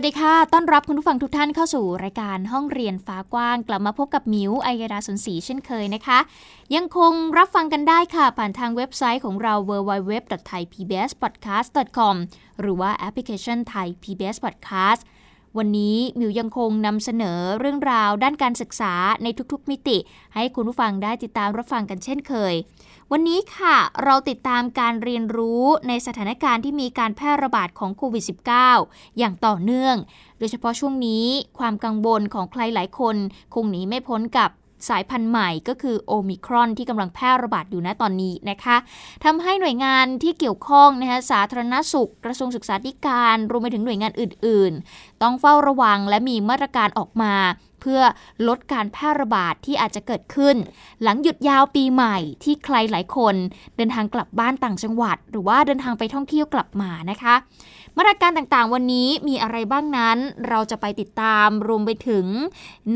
วัสดีค่ะ ต้อนรับคุณผู้ฟังทุกท่านเข้าสู่รายการห้องเรียนฟ้ากว้าง กลับมาพบกับมิวไอยดาสนศรีเช่นเคยนะคะ ยังคงรับฟังกันได้ค่ะ ผ่านทางเว็บไซต์ของเรา www.thaipbspodcast.com หรือว่าแอปพลิเคชัน Thai PBS Podcast วันนี้มิวยังคงนำเสนอเรื่องราวด้านการศึกษาในทุกๆมิติ ให้คุณผู้ฟังได้ติดตามรับฟังกันเช่นเคย วันนี้ค่ะ เราติดตามการเรียนรู้ในสถานการณ์ที่มีการแพร่ระบาดของโควิด -19 อย่างต่อเนื่อง โดยเฉพาะช่วงนี้ความกังวลของใครหลายคน คงหนีไม่พ้นกับสายพันธุ์ใหม่ก็คือโอมิครอนที่กำลังแพร่ระบาดอยู่ณตอนนี้นะคะทำให้หน่วยงานที่เกี่ยวข้องนะคะสาธารณสุข กระทรวงศึกษาธิการ รวมไปถึงหน่วยงานอื่น ๆ ต้องเฝ้าระวังและมีมาตรการออกมาเพื่อลดการแพร่ระบาดที่อาจจะเกิดขึ้น หลังหยุดยาวปีใหม่ที่ใครหลายคน เดินทางกลับบ้านต่างจังหวัด หรือว่าเดินทางไปท่องเที่ยวกลับมานะคะมาตรการต่างๆ วันนี้มีอะไรบ้างนั้น เราจะไปติดตามรวมไปถึง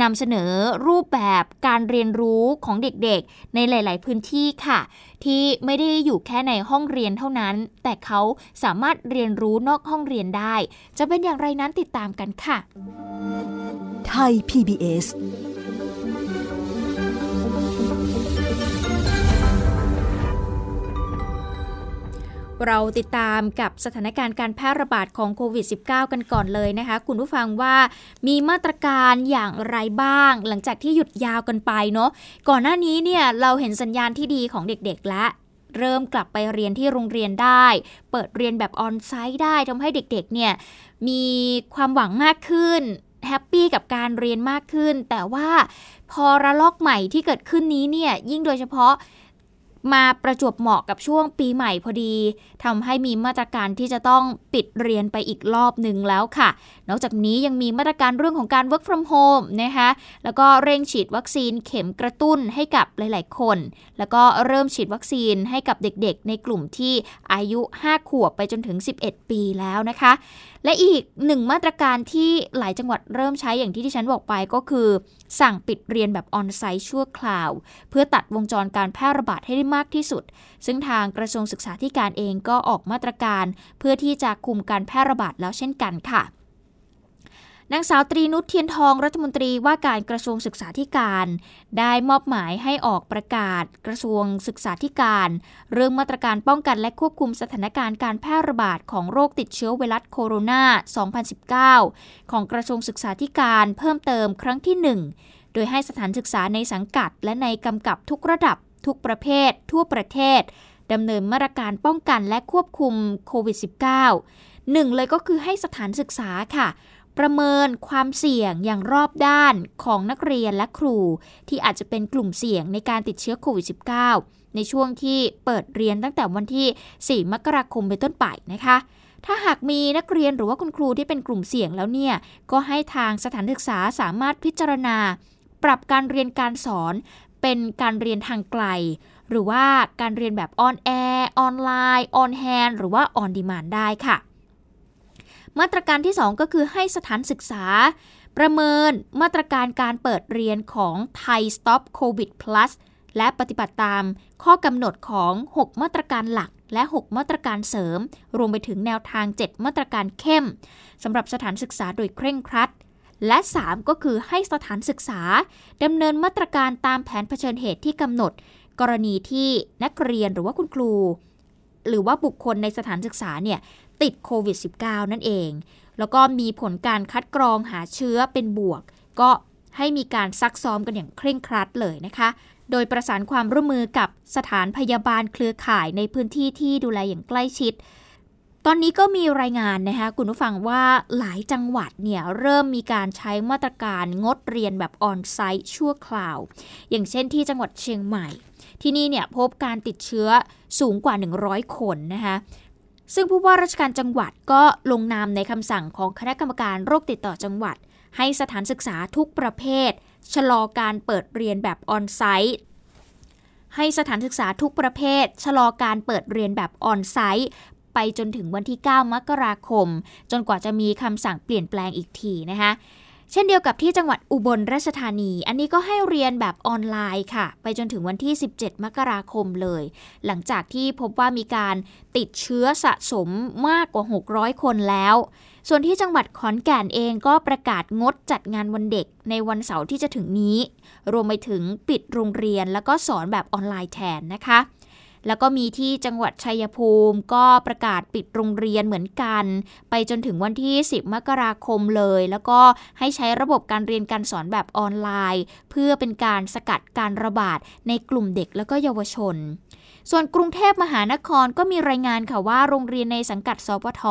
นำเสนอรูปแบบการเรียนรู้ของเด็กๆ ในหลาย ๆ พื้นที่ค่ะ ที่ไม่ได้อยู่แค่ในห้องเรียนเท่านั้น แต่เขาสามารถเรียนรู้นอกห้องเรียนได้ จะเป็นอย่างไรนั้นติดตามกันค่ะไทย PBS เราติดตามกับสถานการณ์การแพร่ระบาดของโควิด -19 กันก่อนเลยนะคะ คุณผู้ฟังว่ามีมาตรการอย่างไรบ้าง หลังจากที่หยุดยาวกันไปเนาะก่อนหน้านี้เนี่ยเราเห็นสัญญาณที่ดีของเด็กๆและเริ่มกลับไปเรียนที่โรงเรียนได้ เปิดเรียนแบบออนไซต์ได้ทำให้เด็กๆเนี่ยมีความหวังมากขึ้น แฮปปี้กับการเรียนมากขึ้น แต่ว่าพอระลอกใหม่ที่เกิดขึ้นนี้เนี่ยยิ่งโดยเฉพาะ มาประจวบเหมาะกับช่วงปีใหม่พอดีทำให้มีมาตรการที่จะต้องปิดเรียนไปอีกรอบหนึ่งแล้วค่ะ นอกจากนี้ยังมีมาตรการเรื่องของการ work from home นะคะแล้วก็เร่งฉีดวัคซีนเข็มกระตุ้นให้กับหลาย ๆ คน แล้วก็เริ่มฉีดวัคซีนให้กับเด็กๆ ในกลุ่มที่อายุ 5 ขวบไปจนถึง 11 ปีแล้วนะคะ และอีกหนึ่งมาตรการที่หลายจังหวัดเริ่มใช้อย่างที่ที่ฉันบอกไปก็คือ สั่งปิดเรียนแบบออนไซต์ชั่วคราว เพื่อตัดวงจรการแพร่ระบาดให้ได้มากที่สุด ซึ่งทางกระทรวงศึกษาธิการเองก็ออกมาตรการ เพื่อที่จะคุมการแพร่ระบาดแล้วเช่นกันค่ะนางสาวตรีนุชเทียนทองรัฐมนตรีว่าการกระทรวงศึกษาธิการ ได้มอบหมายให้ออกประกาศกระทรวงศึกษาธิการ เรื่องมาตรการป้องกันและควบคุมสถานการณ์การแพร่ระบาดของโรคติดเชื้อไวรัสโคโรนา 2019 ของกระทรวงศึกษาธิการเพิ่มเติมครั้งที่ 1 โดยให้สถานศึกษาในสังกัดและในกำกับทุกระดับ ทุกประเภท ทั่วประเทศดำเนินมาตรการป้องกันและควบคุมโควิด -19 หนึ่งเลยก็คือให้สถานศึกษาค่ะ ประเมินความเสี่ยงอย่างรอบด้านของนักเรียนและครู ที่อาจจะเป็นกลุ่มเสี่ยงในการติดเชื้อโควิด -19 ในช่วงที่เปิดเรียนตั้งแต่วันที่ 4 มกราคมเป็นต้นไปนะคะถ้าหากมีนักเรียนหรือว่าคุณครูที่เป็นกลุ่มเสี่ยงแล้วเนี่ย ก็ให้ทางสถานศึกษาสามารถพิจารณา ปรับการเรียนการสอน เป็นการเรียนทางไกล หรือว่าการเรียนแบบ on-air ออนไลน์ on-hand หรือว่า on-demand ได้ค่ะ มาตรการที่ 2 ก็คือให้สถานศึกษา ประเมินมาตรการการเปิดเรียนของไทย Stop COVID Plus และปฏิบัติตามข้อกำหนดของ 6 มาตรการหลักและ 6 มาตรการเสริม รวมไปถึงแนวทาง 7 มาตรการเข้มสำหรับสถานศึกษาโดยเคร่งครัด และ 3 ก็คือให้สถานศึกษาดำเนินมาตรการตามแผนเผชิญเหตุที่กำหนด กรณีที่นักเรียนหรือว่าคุณครู หรือว่าบุคคลในสถานศึกษาเนี่ยติดโควิด -19 นั่นเอง แล้วก็มีผลการคัดกรองหาเชื้อเป็นบวก ก็ให้มีการซักซ้อมกันอย่างเคร่งครัดเลยนะคะ โดยประสานความร่วมมือกับสถานพยาบาลเครือข่ายในพื้นที่ที่ดูแลอย่างใกล้ชิด ตอนนี้ก็มีรายงานนะคะคุณผู้ฟังว่าหลายจังหวัดเนี่ยเริ่มมีการใช้มาตรการงดเรียนแบบออนไซต์ชั่วคราว อย่างเช่นที่จังหวัดเชียงใหม่ ที่นี่เนี่ยพบการติดเชื้อสูงกว่า 100 คนนะคะซึ่งผู้ว่าราชการจังหวัดก็ลงนามในคำสั่งของคณะกรรมการโรคติดต่อจังหวัด ให้สถานศึกษาทุกประเภท ชะลอการเปิดเรียนแบบออนไซต์ให้สถานศึกษาทุกประเภท ชะลอการเปิดเรียนแบบออนไซต์ ไปจนถึงวันที่ 9 มกราคม จนกว่าจะมีคำสั่งเปลี่ยนแปลงอีกทีนะคะเช่นเดียวกับที่จังหวัดอุบลราชธานี อันนี้ก็ให้เรียนแบบออนไลน์ค่ะ ไปจนถึงวันที่ 17 มกราคมเลย หลังจากที่พบว่ามีการติดเชื้อสะสมมากกว่า 600 คนแล้ว ส่วนที่จังหวัดขอนแก่นเองก็ประกาศงดจัดงานวันเด็กในวันเสาร์ที่จะถึงนี้ รวมไปถึงปิดโรงเรียนแล้วก็สอนแบบออนไลน์แทนนะคะ แล้วก็มีที่จังหวัดชัยภูมิ ก็ประกาศปิดโรงเรียนเหมือนกัน ไปจนถึงวันที่ 10 มกราคมเลย แล้วก็ให้ใช้ระบบการเรียนการสอนแบบออนไลน์ เพื่อเป็นการสกัดการระบาดในกลุ่มเด็กแล้วก็เยาวชน ส่วนกรุงเทพมหานครก็มีรายงานค่ะว่าโรงเรียนในสังกัดสพท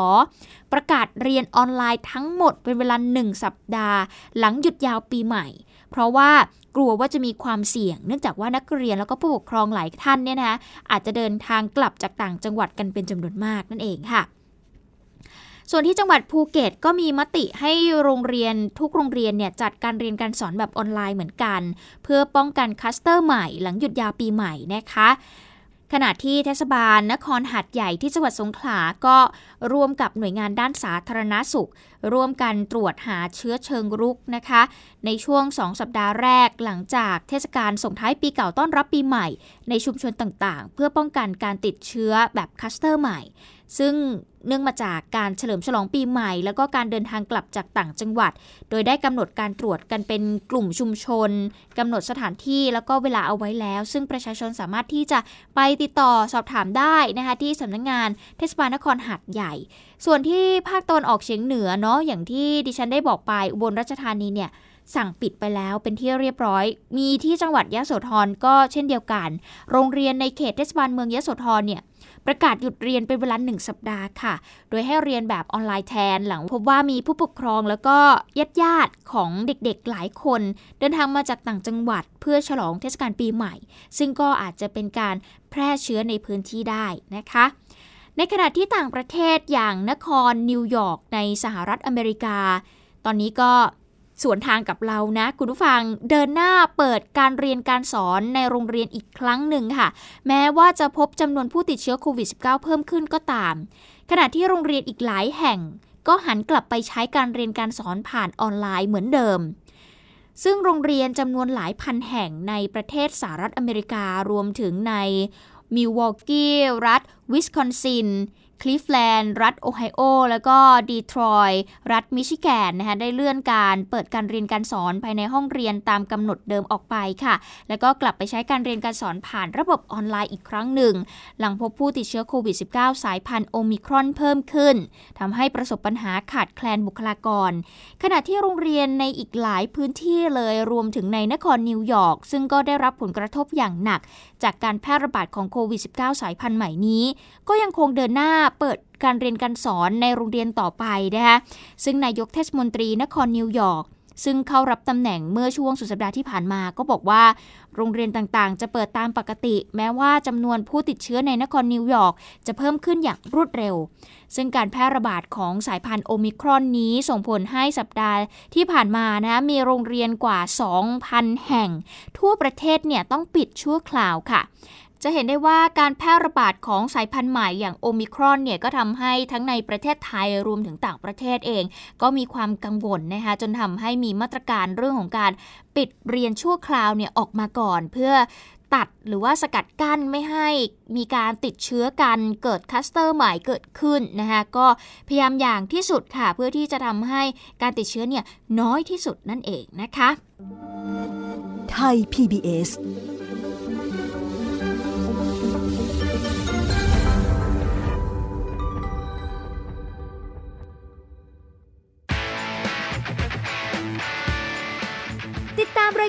ประกาศเรียนออนไลน์ทั้งหมดเป็นเวลา 1 สัปดาห์ หลังหยุดยาวปีใหม่ เพราะว่ากลัวว่าจะมีความเสี่ยง เนื่องจากว่านักเรียนแล้วก็ผู้ปกครองหลายท่านเนี่ยนะอาจจะเดินทางกลับจากต่างจังหวัดกันเป็นจำนวนมากนั่นเองค่ะส่วนที่จังหวัดภูเก็ตก็มีมติให้โรงเรียนทุกโรงเรียนเนี่ยจัดการเรียนการสอนแบบออนไลน์เหมือนกัน เพื่อป้องกันคลัสเตอร์ใหม่หลังหยุดยาวปีใหม่นะคะ ขณะที่เทศบาลนครหาดใหญ่ที่จังหวัดสงขลาก็ร่วมกับหน่วยงานด้านสาธารณาสุข ร่วมกันตรวจหาเชื้อเชิงรุกนะคะ ในช่วง 2 สัปดาห์แรกหลังจากเทศกาลส่งท้ายปีเก่าต้อนรับปีใหม่ ในชุมชนต่างๆ เพื่อป้องกันการติดเชื้อแบบคลัสเตอร์ใหม่ ซึ่งเนื่องมาจากการเฉลิมฉลองปีใหม่ แล้วก็การเดินทางกลับจากต่างจังหวัด โดยได้กำหนดการตรวจกันเป็นกลุ่มชุมชนกำหนดสถานที่แล้วก็เวลาเอาไว้แล้ว ซึ่งประชาชนสามารถที่จะไปติดต่อสอบถามได้นะคะที่สำนักงงานเทศบาลนครหาดใหญ่ ส่วนที่ภาคตะวันออกเฉียงเหนือเนาะอย่างที่ดิฉันได้บอกไปอุบลราชธานีเนี่ย สั่งปิดไปแล้วเป็นที่เรียบร้อย มีที่จังหวัดยะโสธรก็เช่นเดียวกัน โรงเรียนในเขตเทศบาลเมืองยะโสธรเนี่ยประกาศหยุดเรียนเป็นเวลาหนึ่งสัปดาห์ค่ะ โดยให้เรียนแบบออนไลน์แทนหลังพบว่ามีผู้ปกครองแล้วก็ญาติญาติของเด็กๆหลายคน เดินทางมาจากต่างจังหวัดเพื่อฉลองเทศกาลปีใหม่ ซึ่งก็อาจจะเป็นการแพร่เชื้อในพื้นที่ได้นะคะ ในขณะที่ต่างประเทศอย่างนครนิวยอร์กในสหรัฐอเมริกา ตอนนี้ก็ สวนทางกับเรานะ คุณผู้ฟังเดินหน้าเปิดการเรียนการสอนในโรงเรียนอีกครั้งหนึ่งค่ะ แม้ว่าจะพบจำนวนผู้ติดเชื้อโควิด -19 เพิ่มขึ้นก็ตาม ขณะที่โรงเรียนอีกหลายแห่ง ก็หันกลับไปใช้การเรียนการสอนผ่านออนไลน์เหมือนเดิม ซึ่งโรงเรียนจำนวนหลายพันแห่งในประเทศสหรัฐอเมริการวมถึงในมิลวอกกี้รัฐวิสคอนซิน คลีฟแลนด์ รัฐโอไฮโอ แล้วก็ดีทรอยต์รัฐมิชิแกนนะคะได้เลื่อนการเปิดการเรียนการสอนภายในห้องเรียนตามกำหนดเดิมออกไปค่ะ แล้วก็กลับไปใช้การเรียนการสอนผ่านระบบออนไลน์อีกครั้งหนึ่ง หลังพบผู้ติดเชื้อโควิด -19 สายพันธุ์โอมิครอนเพิ่มขึ้นทำให้ประสบปัญหาขาดแคลนบุคลากร ขณะที่โรงเรียนในอีกหลายพื้นที่เลยรวมถึงในนครนิวยอร์กซึ่งก็ได้รับผลกระทบอย่างหนัก จากการแพร่ระบาดของโควิด -19 สายพันธุ์ใหม่นี้ ก็ยังคงเดินหน้าเปิดการเรียนการสอนในโรงเรียนต่อไปนะคะซึ่งนายกเทศมนตรีนครนิวยอร์กซึ่งเข้ารับตำแหน่งเมื่อช่วงสุดสัปดาห์ที่ผ่านมาก็บอกว่า โรงเรียนต่างๆ จะเปิดตามปกติ แม้ว่าจำนวนผู้ติดเชื้อในนครนิวยอร์กจะเพิ่มขึ้นอย่างรวดเร็ว ซึ่งการแพร่ระบาดของสายพันธุ์โอมิครอนนี้ส่งผลให้สัปดาห์ที่ผ่านมานะมีโรงเรียนกว่า 2,000 แห่ง ทั่วประเทศเนี่ยต้องปิดชั่วคราวค่ะ จะเห็นได้ว่าการแพร่ระบาดของสายพันธุ์ใหม่อย่างโอมิครอนเนี่ยก็ทำให้ทั้งในประเทศไทยรวมถึงต่างประเทศเอง ก็มีความกังวลนะคะจนทำให้มีมาตรการเรื่องของการปิดเรียนชั่วคราวเนี่ยออกมาก่อน เพื่อตัดหรือว่าสกัดกั้นไม่ให้มีการติดเชื้อกันเกิดคัสเตอร์ใหม่เกิดขึ้นนะคะก็พยายามอย่างที่สุดค่ะ เพื่อที่จะทำให้การติดเชื้อเนี่ยน้อยที่สุดนั่นเองนะคะ ไทย PBS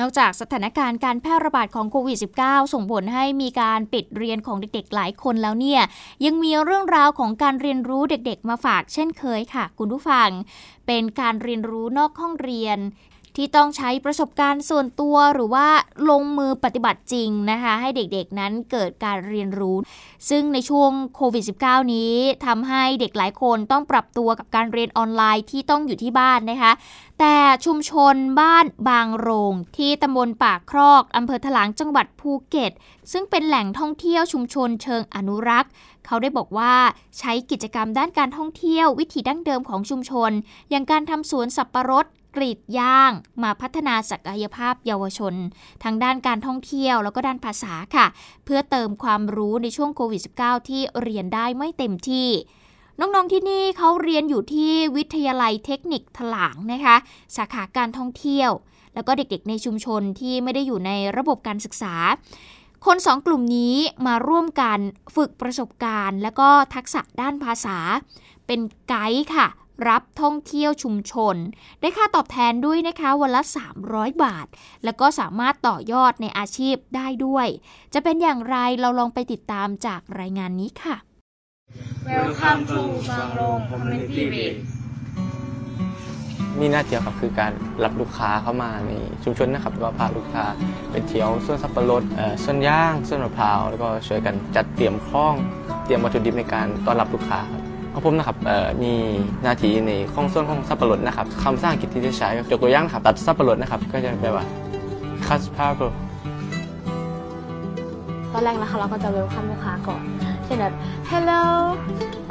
นอกจากสถานการณ์การแพร่ระบาดของโควิด -19 ส่งผลให้มีการปิดเรียนของเด็กๆ หลายคนแล้วเนี่ย ยังมีเรื่องราวของการเรียนรู้เด็กๆ มาฝากเช่นเคยค่ะ คุณผู้ฟัง เป็นการเรียนรู้นอกห้องเรียน ที่ต้องใช้ประสบการณ์ส่วนตัวหรือว่าลงมือปฏิบัติจริงนะคะ ให้เด็กๆนั้นเกิดการเรียนรู้ ซึ่งในช่วงโควิด -19 นี้ทำให้เด็กหลายคนต้องปรับตัวกับการเรียนออนไลน์ที่ต้องอยู่ที่บ้านนะคะ แต่ชุมชนบ้านบางโรง ที่ตำบลปากครอกอำเภอถลางจังหวัดภูเก็ต ซึ่งเป็นแหล่งท่องเที่ยวชุมชนเชิงอนุรักษ์ เขาได้บอกว่าใช้กิจกรรมด้านการท่องเที่ยววิถีดั้งเดิมของชุมชน อย่างการทำสวนสับปะรด กรีดย่าง มาพัฒนาศักยภาพเยาวชนทั้งด้านการท่องเที่ยวแล้วก็ด้านภาษาค่ะ เพื่อเติมความรู้ในช่วงโควิด -19 ที่เรียนได้ไม่เต็มที่น้อง ๆ ที่นี่เขาเรียนอยู่ที่วิทยาลัยเทคนิคถลางนะคะ สาขาการท่องเที่ยว แล้วก็เด็กๆ ในชุมชนที่ไม่ได้อยู่ในระบบการศึกษา คนสองกลุ่มนี้มาร่วมกันฝึกประสบการณ์ แล้วก็ทักษะด้านภาษา เป็นไกด์ค่ะ รับท่องเที่ยวชุมชน ได้ค่าตอบแทนด้วยนะคะวันละ 300 บาท แล้วก็สามารถต่อยอดในอาชีพได้ด้วย จะเป็นอย่างไรเราลองไปติดตามจากรายงานนี้ค่ะ Welcome to บางโรง Community Base มีหน้าเดียวครับคือการรับลูกค้าเข้ามาในชุมชนนะครับก็พาลูกค้าไปเที่ยวสวนสับปะรดเอ่อสวนย่างสวนมะพร้าวแล้วก็ช่วยกันจัดเตรียมคล้อง เตรียมวัตถุดิบในการต้อนรับลูกค้าครับ ของผมนะครับมีหน้าที่ในข้องส่วนของสับปะรดนะครับคำสร้างกิจที่จะใช้ยกตัวอย่างนครับตัดสับปะรดนะครับก็จะแปลว่า cut purple ตอนแรกนะคะเราก็จะ welcome ลูกค้าก่อนเช่นแบบ hello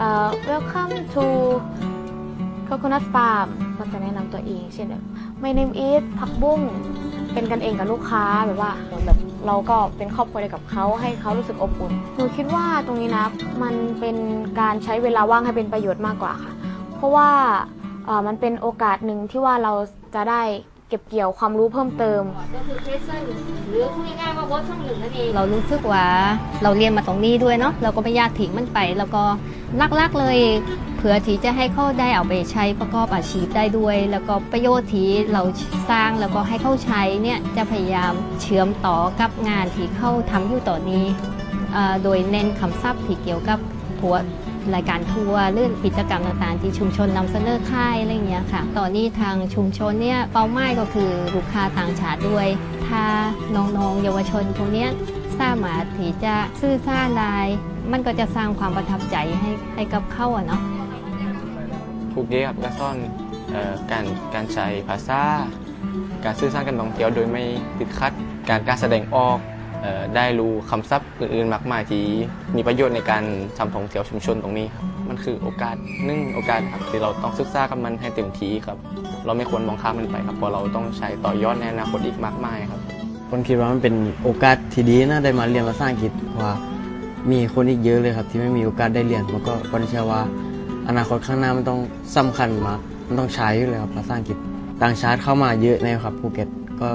uh, welcome to coconut farm ก็จะแนะนำตัวเอง เช่นแบบ my name is ผักบุ้งเป็นกันเองกับลูกค้าแบบว่าเหมือนแบบ เราก็เป็นครอบครัวเดียวกับเขาให้เขารู้สึกอบอุ่นหนูคิดว่าตรงนี้นะมันเป็นการใช้เวลาว่างให้เป็นประโยชน์มากกว่าค่ะ เพราะว่ามันเป็นโอกาสหนึ่งที่ว่าเราจะได้ เก็บเกี่ยวความรู้เพิ่มเติม ก็คือเพรสเซอร์หรือพูดง่ายๆว่า work ช่องหนึ่งนั่นเองเรารู้สึกว่าเราเรียนมาตรงนี้ด้วยเนาะเราก็ไม่อยากทิ้งมันไป แล้วก็หลักๆเลยเผื่อที่จะให้เขาได้เอาไปใช้ประกอบอาชีพได้ด้วย แล้วก็ประโยชน์ที่เราสร้างแล้วก็ให้เขาใช้เนี่ยจะพยายามเชื่อมต่อกับงานที่เขาทำอยู่ตอนนี้เอ่อโดยเน้นคำศัพท์ที่เกี่ยวกับผัว รายการทัวร์หรือกิจกรรมต่างๆ ที่ชุมชนนำเสนอค่ายอะไรเงี้ยค่ะ ตอนนี้ทางชุมชนเนี่ยเป้าหมายก็คือลูกค้าต่างชาติด้วย ถ้าน้องๆเยาวชนพวกเนี้ยสามารถที่จะซื่อสร้างได้มันก็จะสร้างความประทับใจให้ให้กับเขาอะเนาะภูเก็ตครับก็ซ่อนการการใช้ภาษา การสื่อสารกันท่องเที่ยวโดยไม่ติดขัด การการแสดงออก ได้รู้คำศัพท์อื่นๆมากมายที่มีประโยชน์ในการทำท่องเที่ยวชุมชนตรงนี้ครับมันคือโอกาสหนึ่งโอกาสครับที่เราต้องศึกษากับมันให้เต็มที่ครับ เราไม่ควรมองข้ามมันไปครับเพราะเราต้องใช้ต่อยอดในอนาคตอีกมากมายครับคนคิดว่ามันเป็นโอกาสที่ดีนะได้มาเรียนภาษาอังกฤษเพราะว่ามีคนอีกเยอะเลยครับ ที่ไม่มีโอกาสได้เรียนมันก็ก็เชื่อว่า อนาคตข้างหน้ามันต้องสำคัญมากมันต้องใช้อยู่เลยครับภาษาอังกฤษต่างชาติเข้ามาเยอะนะครับภูเก็ตก็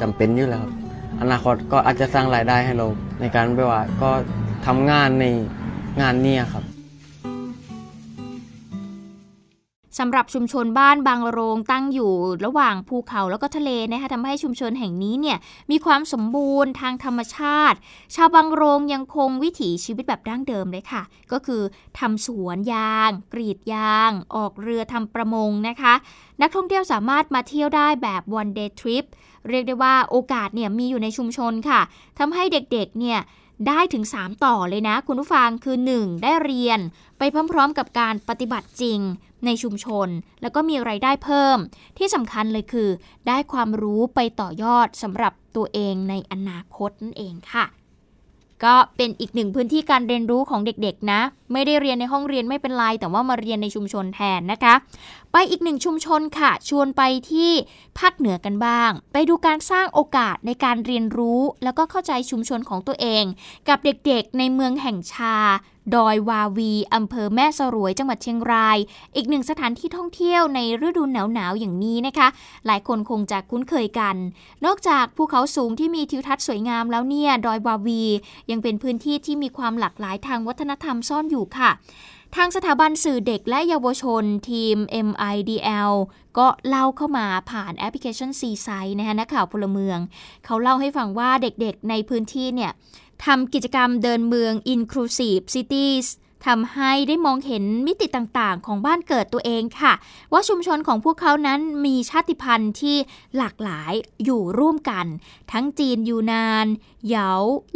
จำเป็นอยู่แล้วครับ อนาคตก็อาจจะสร้างรายได้ให้เราในการแบบว่าก็ทำงานในงานเนี้ครับสำหรับชุมชนบ้านบางโรงตั้งอยู่ระหว่างภูเขาแล้วก็ทะเลนะคะทำให้ชุมชนแห่งนี้เนี่ยมีความสมบูรณ์ทางธรรมชาติ ชาวบางโรงยังคงวิถีชีวิตแบบดั้งเดิมเลยค่ะ ก็คือทำสวนยาง กรีดยาง ออกเรือทำประมงนะคะ นักท่องเที่ยวสามารถมาเที่ยวได้แบบ one day trip เรียกได้ว่าโอกาสเนี่ยมีอยู่ในชุมชนค่ะทำให้เด็กๆเนี่ยได้ถึง 3 ต่อเลยนะ คุณผู้ฟังคือ 1. ได้เรียน ไปพร้อมๆกับการปฏิบัติจริงในชุมชน แล้วก็มีไรายได้เพิ่ม ที่สำคัญเลยคือ ได้ความรู้ไปต่อยอดสำหรับตัวเองในอนาคตนั่นเองค่ะ ก็เป็นอีกหนึ่งพื้นที่การเรียนรู้ของเด็กๆนะ ไม่ได้เรียนในห้องเรียนไม่เป็นไร แต่ว่ามาเรียนในชุมชนแทนนะคะ ไปอีกหนึ่งชุมชนค่ะ ชวนไปที่ภาคเหนือกันบ้าง ไปดูการสร้างโอกาสในการเรียนรู้ แล้วก็เข้าใจชุมชนของตัวเอง กับเด็กๆในเมืองแห่งชา ดอยวาวีอำเภอแม่สรวยจังหวัดเชียงราย อีกหนึ่งสถานที่ท่องเที่ยวในฤดูหนาวๆอย่างนี้นะคะ หลายคนคงจะคุ้นเคยกัน นอกจากภูเขาสูงที่มีทิวทัศน์สวยงามแล้วเนี่ยดอยวาวี ยังเป็นพื้นที่ที่มีความหลากหลายทางวัฒนธรรมซ่อนอยู่ค่ะทางสถาบันสื่อเด็กและเยาวชนทีม MIDL ก็เล่าเข้ามาผ่านแอปพลิเคชันซีไซนะคะนักข่าวพลเมือง เขาเล่าให้ฟังว่าเด็กๆในพื้นที่เนี่ย ทำกิจกรรมเดินเมือง Inclusive Cities ทำให้ได้มองเห็นมิติต่างๆ ของบ้านเกิดตัวเองค่ะ ว่าชุมชนของพวกเขานั้นมีชาติพันธุ์ที่หลากหลายอยู่ร่วมกัน ทั้งจีนยูนาน เหยา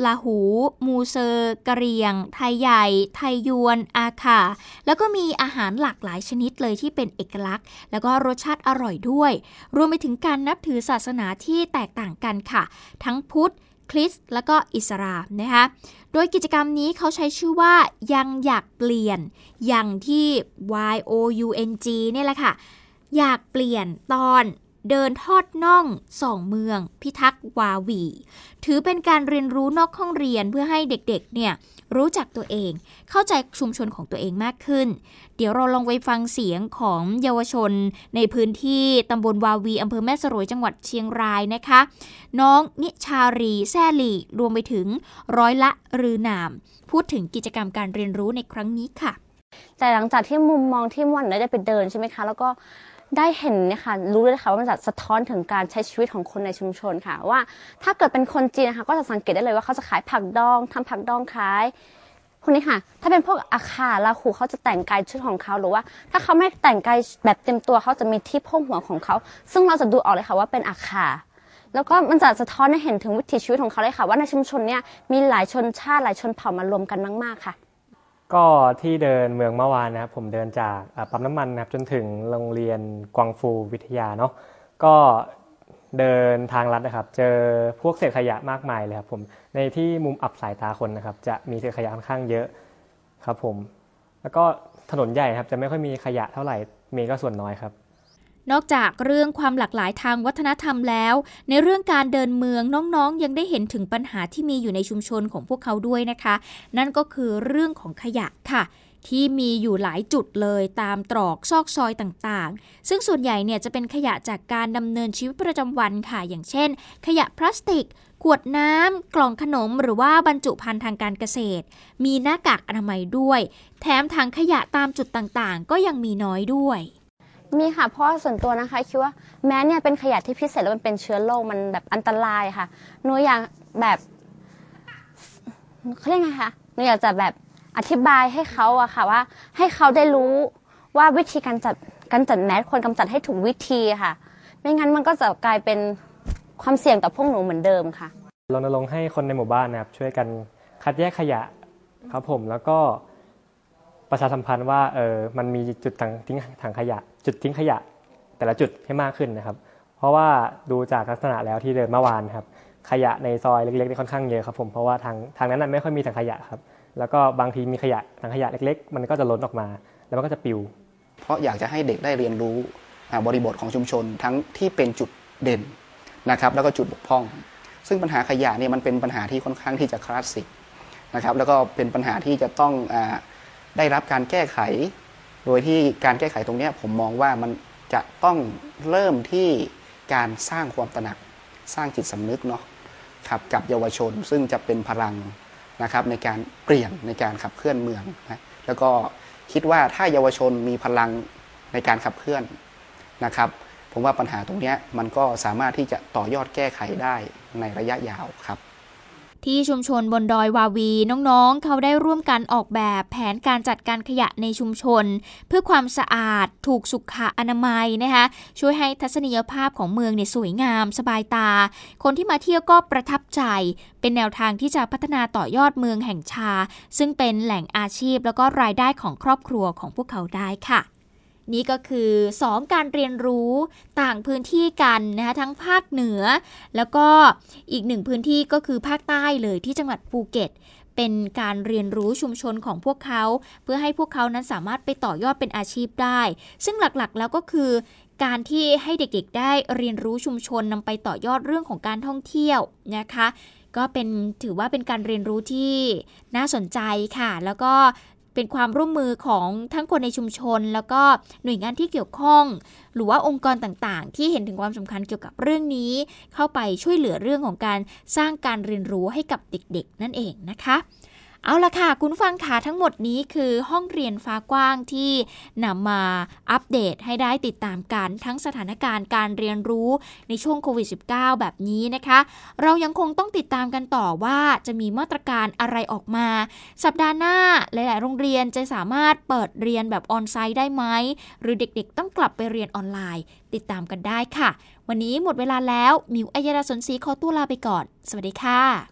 ลาหู มูเซอร์กะเรียง ไทยใหญ่ ไทยยวน อาคา แล้วก็มีอาหารหลากหลายชนิดเลยที่เป็นเอกลักษณ์ แล้วก็รสชาติอร่อยด้วย รวมไปถึงการนับถือศาสนาที่แตกต่างกันค่ะ ทั้งพุทธ คริสและก็อิสลามนะคะโดยกิจกรรมนี้เขาใช้ชื่อว่ายังอยากเปลี่ยน อย่างที่ Y O U N G เนี่ยแหละค่ะ อยากเปลี่ยนตอนเดินทอดน่องสองเมือง พิทักษ์วาวี ถือเป็นการเรียนรู้นอกห้องเรียนเพื่อให้เด็กๆเนี่ย รู้จักตัวเอง เข้าใจชุมชนของตัวเองมากขึ้น เดี๋ยวเราลองไปฟังเสียงของเยาวชน ในพื้นที่ตำบลวาวีอำเภอแม่สรวยจังหวัดเชียงรายนะคะ น้องนิชารีแซ่หลีรวมไปถึงร้อยละรือนาม พูดถึงกิจกรรมการเรียนรู้ในครั้งนี้ค่ะ แต่หลังจากที่มุมมองที่ม่วนได้ไปเดินใช่ไหมคะ แล้วก็ ได้เห็นเนี่ยค่ะรู้เลยค่ะว่ามันจะสะท้อนถึงการใช้ชีวิตของคนในชุมชนค่ะ ว่าถ้าเกิดเป็นคนจีนนะคะก็จะสังเกตได้เลยว่าเขาจะขายผักดองทำผักดองขายพวกนี้ค่ะ ถ้าเป็นพวกอาคาลาหูเขาจะแต่งกายชุดของเขาหรือว่า ถ้าเขาไม่แต่งกายแบบเต็มตัวเขาจะมีที่โพกหัวของเขา ซึ่งเราจะดูออกเลยค่ะว่าเป็นอาคาแล้วก็มันจะสะท้อนให้เห็นถึงวิถีชีวิตของเขาเลยค่ะ ว่าในชุมชนเนี่ยมีหลายชนชาติหลายชนเผ่ามารวมกันมาก ๆ ค่ะ ก็ที่เดินเมืองเมื่อวานนะครับผมเดินจากปั๊มน้ำมันนะครับจนถึงโรงเรียนกวางฟูวิทยาเนาะก็เดินทางลัดนะครับ เจอพวกเศษขยะมากมายเลยครับผมในที่มุมอับสายตาคนนะครับ จะมีเศษขยะค่อนข้างเยอะครับผม แล้วก็ถนนใหญ่ครับจะไม่ค่อยมีขยะเท่าไหร่มีก็ส่วนน้อยครับ นอกจากเรื่องความหลากหลายทางวัฒนธรรมแล้ว ในเรื่องการเดินเมืองน้องๆ ยังได้เห็นถึงปัญหาที่มีอยู่ในชุมชนของพวกเขาด้วยนะคะ นั่นก็คือเรื่องของขยะค่ะที่มีอยู่หลายจุดเลยตามตรอกซอกซอยต่างๆ ซึ่งส่วนใหญ่เนี่ยจะเป็นขยะจากการดำเนินชีวิตประจำวันค่ะ อย่างเช่น ขยะพลาสติก ขวดน้ำ กล่องขนม หรือว่าบรรจุภัณฑ์ทางการเกษตร มีหน้ากากอนามัยด้วย แถมถังขยะตามจุดต่างๆ ก็ยังมีน้อยด้วย มีค่ะเพราะว่าส่วนตัวนะคะคิดว่าแม้เนี่ยเป็นขยะที่พิเศษแล้วมันเป็นเชื้อโรคมันแบบอันตรายค่ะหนูอยากแบบเขาเรียกไงคะหนูอยากจะแบบอธิบายให้เขาอะค่ะว่าให้เขาได้รู้ว่าวิธีการจัดการจัดแมสควรกำจัดให้ถูกวิธีค่ะ ไม่งั้นมันก็จะกลายเป็นความเสี่ยงต่อพวกหนูเหมือนเดิมค่ะรณรงค์ให้คนในหมู่บ้านนะครับช่วยกันคัดแยกขยะครับผมแล้วก็ ประชาสัมพันธ์ว่าเออมันมีจุดถังทิ้งถังขยะ จุดทิ้งขยะ แต่ละจุดให้มากขึ้นนะครับ เพราะว่าดูจากลักษณะแล้วที่เดินเมื่อวานครับขยะในซอยเล็กๆนี่ค่อนข้างเยอะครับผมเพราะว่าทางทางนั้นไม่ค่อยมีถังขยะครับแล้วก็บางทีมีขยะถังขยะเล็ก ๆ มันก็จะล้นออกมา แล้วมันก็จะปิว เพราะอยากจะให้เด็กได้เรียนรู้บริบทของชุมชนทั้งที่เป็นจุดเด่นนะครับแล้วก็จุดบกพร่อง ซึ่งปัญหาขยะเนี่ยมันเป็นปัญหาที่ค่อนข้างที่จะคลาสสิกนะครับแล้วก็เป็นปัญหาที่จะต้องอ ได้รับการแก้ไข โดยที่การแก้ไขตรงนี้ผมมองว่ามันจะต้องเริ่มที่การสร้างความตระหนักสร้างจิตสำนึกเนาะครับกับเยาวชนซึ่งจะเป็นพลังนะครับในการเปลี่ยนในการขับเคลื่อนเมืองนะแล้วก็คิดว่าถ้าเยาวชนมีพลังในการขับเคลื่อนนะครับ ผมว่าปัญหาตรงนี้มันก็สามารถที่จะต่อยอดแก้ไขได้ในระยะยาวครับ ที่ชุมชนบนดอยวาวี น้องๆ เขาได้ร่วมกันออกแบบแผนการจัดการขยะในชุมชน เพื่อความสะอาดถูกสุขอนามัยนะคะช่วยให้ทัศนียภาพของเมืองเนี่ยสวยงาม สบายตา คนที่มาเที่ยวก็ประทับใจ เป็นแนวทางที่จะพัฒนาต่อยอดเมืองแห่งชา ซึ่งเป็นแหล่งอาชีพแล้วก็รายได้ของครอบครัวของพวกเขาได้ค่ะ นี่ก็คือ 2 การเรียนรู้ต่างพื้นที่กันนะคะทั้งภาคเหนือ แล้วก็อีกหนึ่งพื้นที่ก็คือภาคใต้เลยที่จังหวัดภูเก็ต เป็นการเรียนรู้ชุมชนของพวกเขา เพื่อให้พวกเขานั้นสามารถไปต่อยอดเป็นอาชีพได้ ซึ่งหลักๆ แล้วก็คือ การที่ให้เด็กๆ ได้เรียนรู้ชุมชนนำไปต่อยอดเรื่องของการท่องเที่ยวนะคะก็เป็นถือว่าเป็นการเรียนรู้ที่น่าสนใจค่ะ แล้วก็ เป็นความร่วมมือของทั้งคนในชุมชน แล้วก็หน่วยงานที่เกี่ยวข้อง หรือว่าองค์กรต่างๆ ที่เห็นถึงความสำคัญเกี่ยวกับเรื่องนี้ เข้าไปช่วยเหลือเรื่องของการสร้างการเรียนรู้ให้กับเด็กๆ นั่นเองนะคะ เอาละค่ะ คุณฟังขาทั้งหมดนี้คือห้องเรียนฟ้ากว้างที่นำมาอัปเดตให้ได้ติดตามกันทั้งสถานการณ์การเรียนรู้ในช่วงโควิด -19 แบบนี้นะคะ เรายังคงต้องติดตามกันต่อว่าจะมีมาตรการอะไรออกมา สัปดาห์หน้าหลาย ๆ โรงเรียนจะสามารถเปิดเรียนแบบ on-site ได้ไหม หรือเด็ก ๆ ต้องกลับไปเรียนออนไลน์ ติดตามกันได้ค่ะ วันนี้หมดเวลาแล้วมิวอัยดาสนศรีขอตัวลาไปก่อน สวัสดีค่ะ